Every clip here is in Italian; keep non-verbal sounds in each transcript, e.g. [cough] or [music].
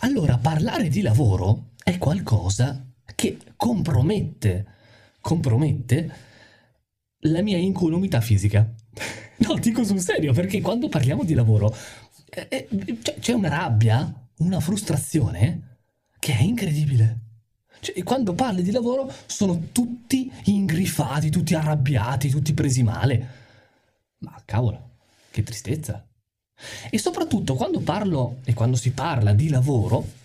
allora parlare di lavoro è qualcosa che compromette, compromette la mia incolumità fisica. [laughs] No, dico sul serio, perché quando parliamo di lavoro eh, eh, c'è una rabbia, una frustrazione che è incredibile. Cioè, quando parli di lavoro sono tutti ingriffati, tutti arrabbiati, tutti presi male. Ma cavolo, che tristezza. E soprattutto quando parlo e quando si parla di lavoro,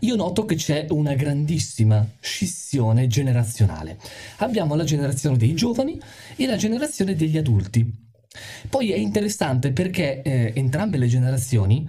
io noto che c'è una grandissima scissione generazionale. Abbiamo la generazione dei giovani e la generazione degli adulti. Poi è interessante perché eh, entrambe le generazioni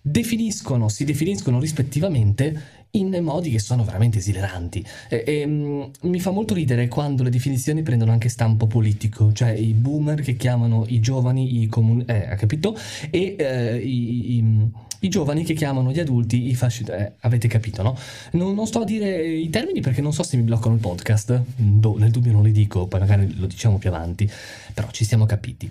definiscono, si definiscono rispettivamente in modi che sono veramente esileranti. E, e, mm, mi fa molto ridere quando le definizioni prendono anche stampo politico, cioè i boomer che chiamano i giovani i comuni, eh, capito? E eh, i, i, i, giovani che chiamano gli adulti i fascisti, eh, avete capito, no? Non, non, sto a dire i termini perché non so se mi bloccano il podcast, boh, nel dubbio non li dico, poi magari lo diciamo più avanti, però ci siamo capiti.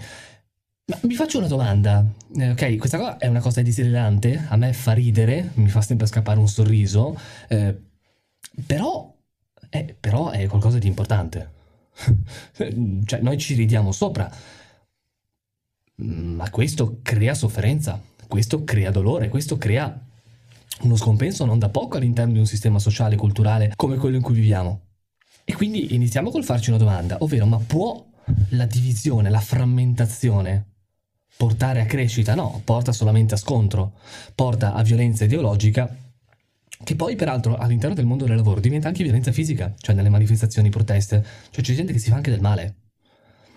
Ma mi faccio una domanda, eh, ok, questa qua è una cosa desiderante, a me fa ridere, mi fa sempre scappare un sorriso, eh, però, eh, però è qualcosa di importante. [laughs] cioè, noi ci ridiamo sopra, ma questo crea sofferenza, questo crea dolore, questo crea uno scompenso non da poco all'interno di un sistema sociale e culturale come quello in cui viviamo. E quindi iniziamo col farci una domanda, ovvero ma può la divisione, la frammentazione portare a crescita, no, porta solamente a scontro, porta a violenza ideologica che poi peraltro all'interno del mondo del lavoro diventa anche violenza fisica, cioè nelle manifestazioni, proteste, cioè c'è gente che si fa anche del male.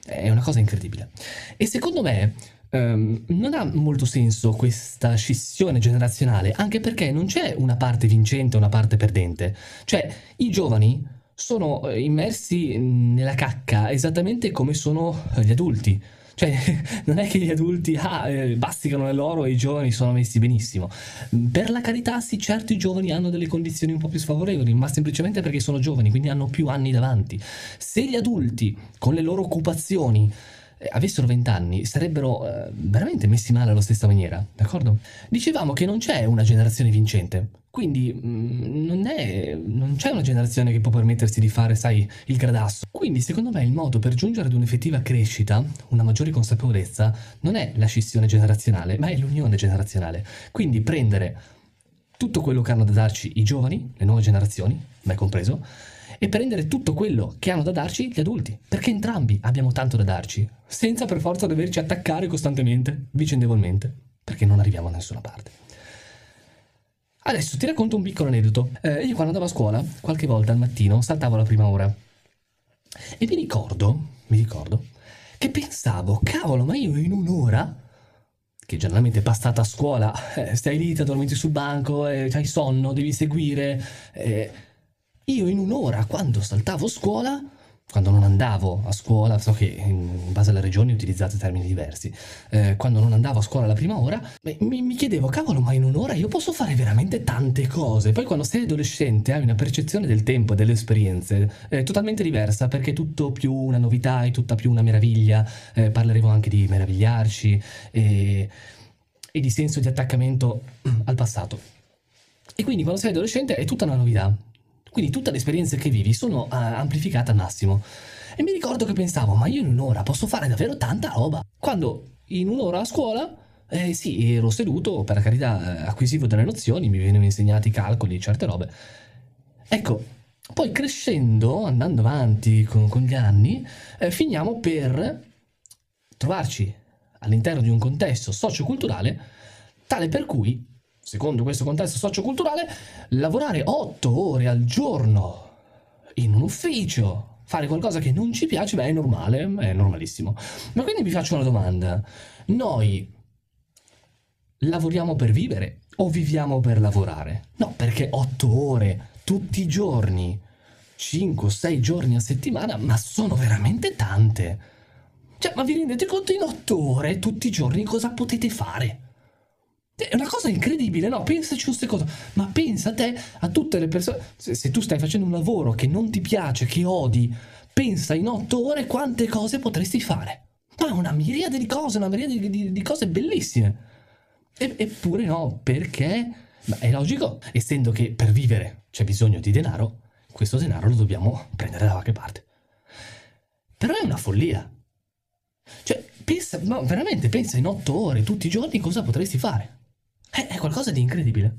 È una cosa incredibile. E secondo me um, non ha molto senso questa scissione generazionale, anche perché non c'è una parte vincente e una parte perdente. Cioè i giovani sono eh, immersi nella cacca esattamente come sono gli adulti. Cioè, [laughs] non è che gli adulti ah, eh, basticano loro e i giovani sono messi benissimo. Per la carità, sì, certo i giovani hanno delle condizioni un po' più sfavorevoli, ma semplicemente perché sono giovani, quindi hanno più anni davanti. Se gli adulti, con le loro occupazioni, avessero 20 anni sarebbero eh, veramente messi male alla stessa maniera, d'accordo? Dicevamo che non c'è una generazione vincente, quindi mh, mm, non, è, non, c'è una generazione che può permettersi di fare, sai, il gradasso. Quindi secondo me il modo per giungere ad un'effettiva crescita, una maggiore consapevolezza, non è la scissione generazionale, ma è l'unione generazionale. Quindi prendere tutto quello che hanno da darci i giovani, le nuove generazioni, me compreso, e prendere tutto quello che hanno da darci gli adulti, perché entrambi abbiamo tanto da darci, senza per forza doverci attaccare costantemente, vicendevolmente, perché non arriviamo da nessuna parte. Adesso ti racconto un piccolo aneddoto. Eh, io quando andavo a scuola, qualche volta al mattino, saltavo la prima ora. E mi ricordo, mi ricordo, che pensavo, cavolo, ma io in un'ora che generalmente passata a scuola, eh, stai lì, ti addormenti sul banco, eh, hai sonno, devi seguire. Eh, io in un'ora, quando saltavo scuola, quando non andavo a scuola, so che in base alle regioni utilizzate termini diversi, eh, quando non andavo a scuola la prima ora, mi, mi, chiedevo, cavolo, ma in un'ora io posso fare veramente tante cose. Poi quando sei adolescente hai una percezione del tempo e delle esperienze eh, totalmente diversa, perché è tutto più una novità, è tutta più una meraviglia, eh, parleremo anche di meravigliarci e, e di senso di attaccamento al passato. E quindi quando sei adolescente è tutta una novità, quindi tutte le esperienze che vivi sono uh, amplificate al massimo. E mi ricordo che pensavo, ma io in un'ora posso fare davvero tanta roba. Quando in un'ora a scuola, eh sì, ero seduto, per carità, eh, acquisivo delle nozioni, mi venivano insegnati i calcoli, certe robe. Ecco, poi crescendo, andando avanti con, con gli anni, eh, finiamo per trovarci all'interno di un contesto socioculturale tale per cui secondo questo contesto socioculturale, lavorare otto ore al giorno in un ufficio, fare qualcosa che non ci piace, beh, è normale, è normalissimo. Ma quindi vi faccio una domanda. Noi lavoriamo per vivere o viviamo per lavorare? No, perché otto ore tutti i giorni, 5-6 giorni a settimana, ma sono veramente tante. Cioè, ma vi rendete conto in otto ore tutti i giorni cosa potete fare? È una cosa incredibile, no? Pensaci un secondo, ma pensa a te, a tutte le persone. Se, se, tu stai facendo un lavoro che non ti piace, che odi, pensa in otto ore quante cose potresti fare. Ma una miriade di cose, una miriade di, di, di cose bellissime. E, eppure no, perché Ma è logico, essendo che per vivere c'è bisogno di denaro, questo denaro lo dobbiamo prendere da qualche parte. Però è una follia. Cioè, pensa, ma veramente pensa in otto ore, tutti i giorni, cosa potresti fare. È, è qualcosa di incredibile.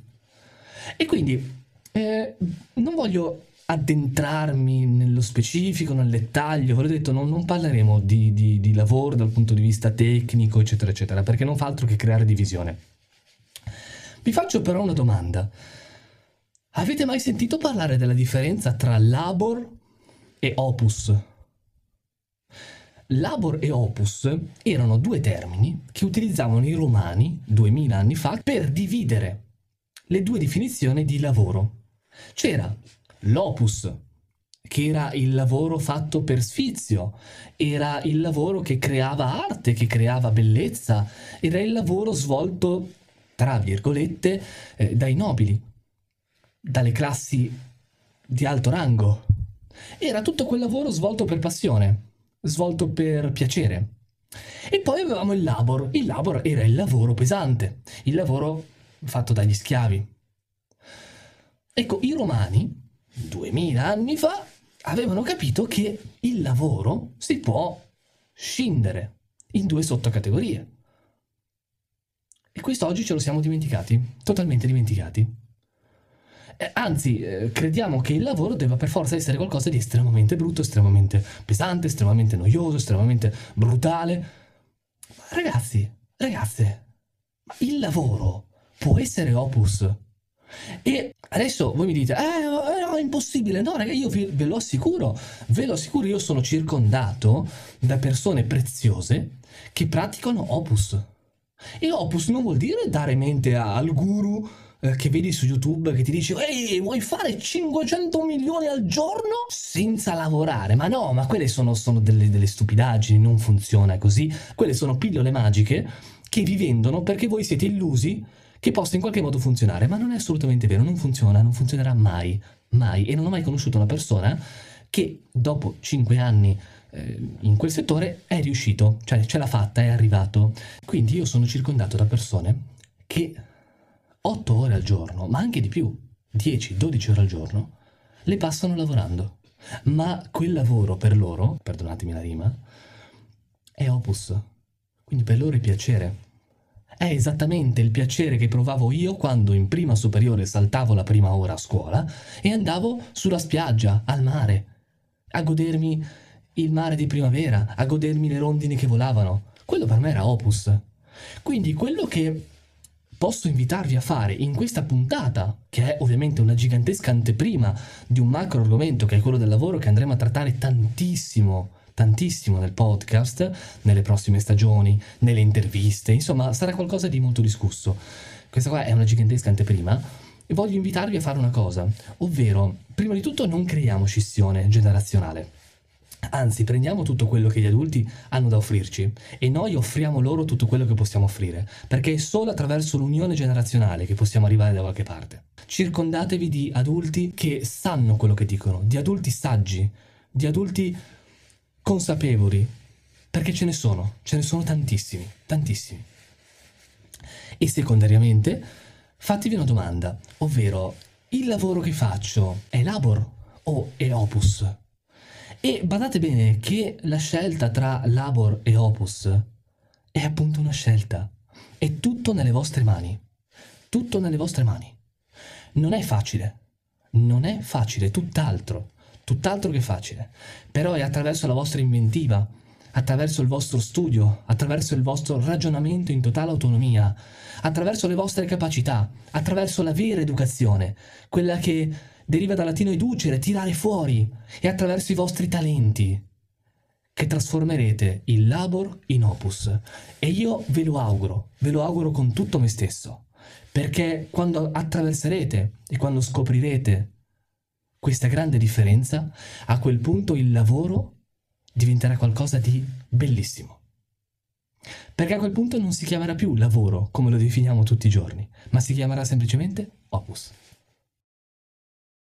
E quindi eh, non voglio addentrarmi nello specifico, nel dettaglio, ve l'ho detto, non, non parleremo di, di, di, lavoro dal punto di vista tecnico, eccetera, eccetera, perché non fa altro che creare divisione. Vi faccio però una domanda. Avete mai sentito parlare della differenza tra labor e opus? Labor e opus erano due termini che utilizzavano i romani 2000 anni fa per dividere le due definizioni di lavoro. C'era l'opus, che era il lavoro fatto per sfizio, era il lavoro che creava arte, che creava bellezza, era il lavoro svolto, tra virgolette, eh, dai nobili, dalle classi di alto rango. Era tutto quel lavoro svolto per passione svolto per piacere. E poi avevamo il labor. Il labor era il lavoro pesante, il lavoro fatto dagli schiavi. Ecco, i romani, duemila anni fa, avevano capito che il lavoro si può scindere in due sottocategorie. E questo oggi ce lo siamo dimenticati, totalmente dimenticati. Eh, anzi, eh, crediamo che il lavoro debba per forza essere qualcosa di estremamente brutto, estremamente pesante, estremamente noioso, estremamente brutale. Ma ragazzi, ragazze, il lavoro può essere opus. E adesso voi mi dite, eh, no, è impossibile. No, ragazzi, io ve lo assicuro, ve lo assicuro, io sono circondato da persone preziose che praticano opus. E opus non vuol dire dare mente al guru eh, che vedi su YouTube che ti dice ehi vuoi fare 500 milioni al giorno? Senza lavorare. Ma no ma quelle sono, sono delle, delle stupidaggini non funziona così. Quelle sono pillole magiche che vi vendono perché voi siete illusi che possa in qualche modo funzionare. Ma non è assolutamente vero non funziona non funzionerà mai mai. E non ho mai conosciuto una persona che dopo 5 anni eh, in quel settore è riuscito, cioè ce l'ha fatta, è arrivato. Quindi io sono circondato da persone che 8 ore al giorno, ma anche di più, 10-12 ore al giorno, le passano lavorando. Ma quel lavoro per loro, perdonatemi la rima, è opus. Quindi per loro è piacere. È esattamente il piacere che provavo io quando in prima superiore saltavo la prima ora a scuola e andavo sulla spiaggia, al mare, a godermi il mare di primavera, a godermi le rondini che volavano. Quello per me era opus. Quindi quello che posso invitarvi a fare in questa puntata, che è ovviamente una gigantesca anteprima di un macro argomento che è quello del lavoro che andremo a trattare tantissimo, tantissimo nel podcast, nelle prossime stagioni, nelle interviste, insomma sarà qualcosa di molto discusso. Questa qua è una gigantesca anteprima e voglio invitarvi a fare una cosa, ovvero, prima di tutto non creiamo scissione generazionale. Anzi, prendiamo tutto quello che gli adulti hanno da offrirci e noi offriamo loro tutto quello che possiamo offrire, perché è solo attraverso l'unione generazionale che possiamo arrivare da qualche parte. Circondatevi di adulti che sanno quello che dicono, di adulti saggi, di adulti consapevoli, perché ce ne sono, ce ne sono tantissimi, tantissimi. E secondariamente, fatevi una domanda, ovvero il lavoro che faccio è labor o è opus? E badate bene che la scelta tra Labor e Opus è appunto una scelta. È tutto nelle vostre mani. Tutto nelle vostre mani. Non è facile. Non è facile, tutt'altro. Tutt'altro che facile. Però è attraverso la vostra inventiva, attraverso il vostro studio, attraverso il vostro ragionamento in totale autonomia, attraverso le vostre capacità, attraverso la vera educazione, quella che deriva dal latino educere, tirare fuori, e attraverso i vostri talenti, che trasformerete il labor in opus. E io ve lo auguro, ve lo auguro con tutto me stesso, perché quando attraverserete e quando scoprirete questa grande differenza, a quel punto il lavoro diventerà qualcosa di bellissimo. Perché a quel punto non si chiamerà più lavoro come lo definiamo tutti i giorni, ma si chiamerà semplicemente opus.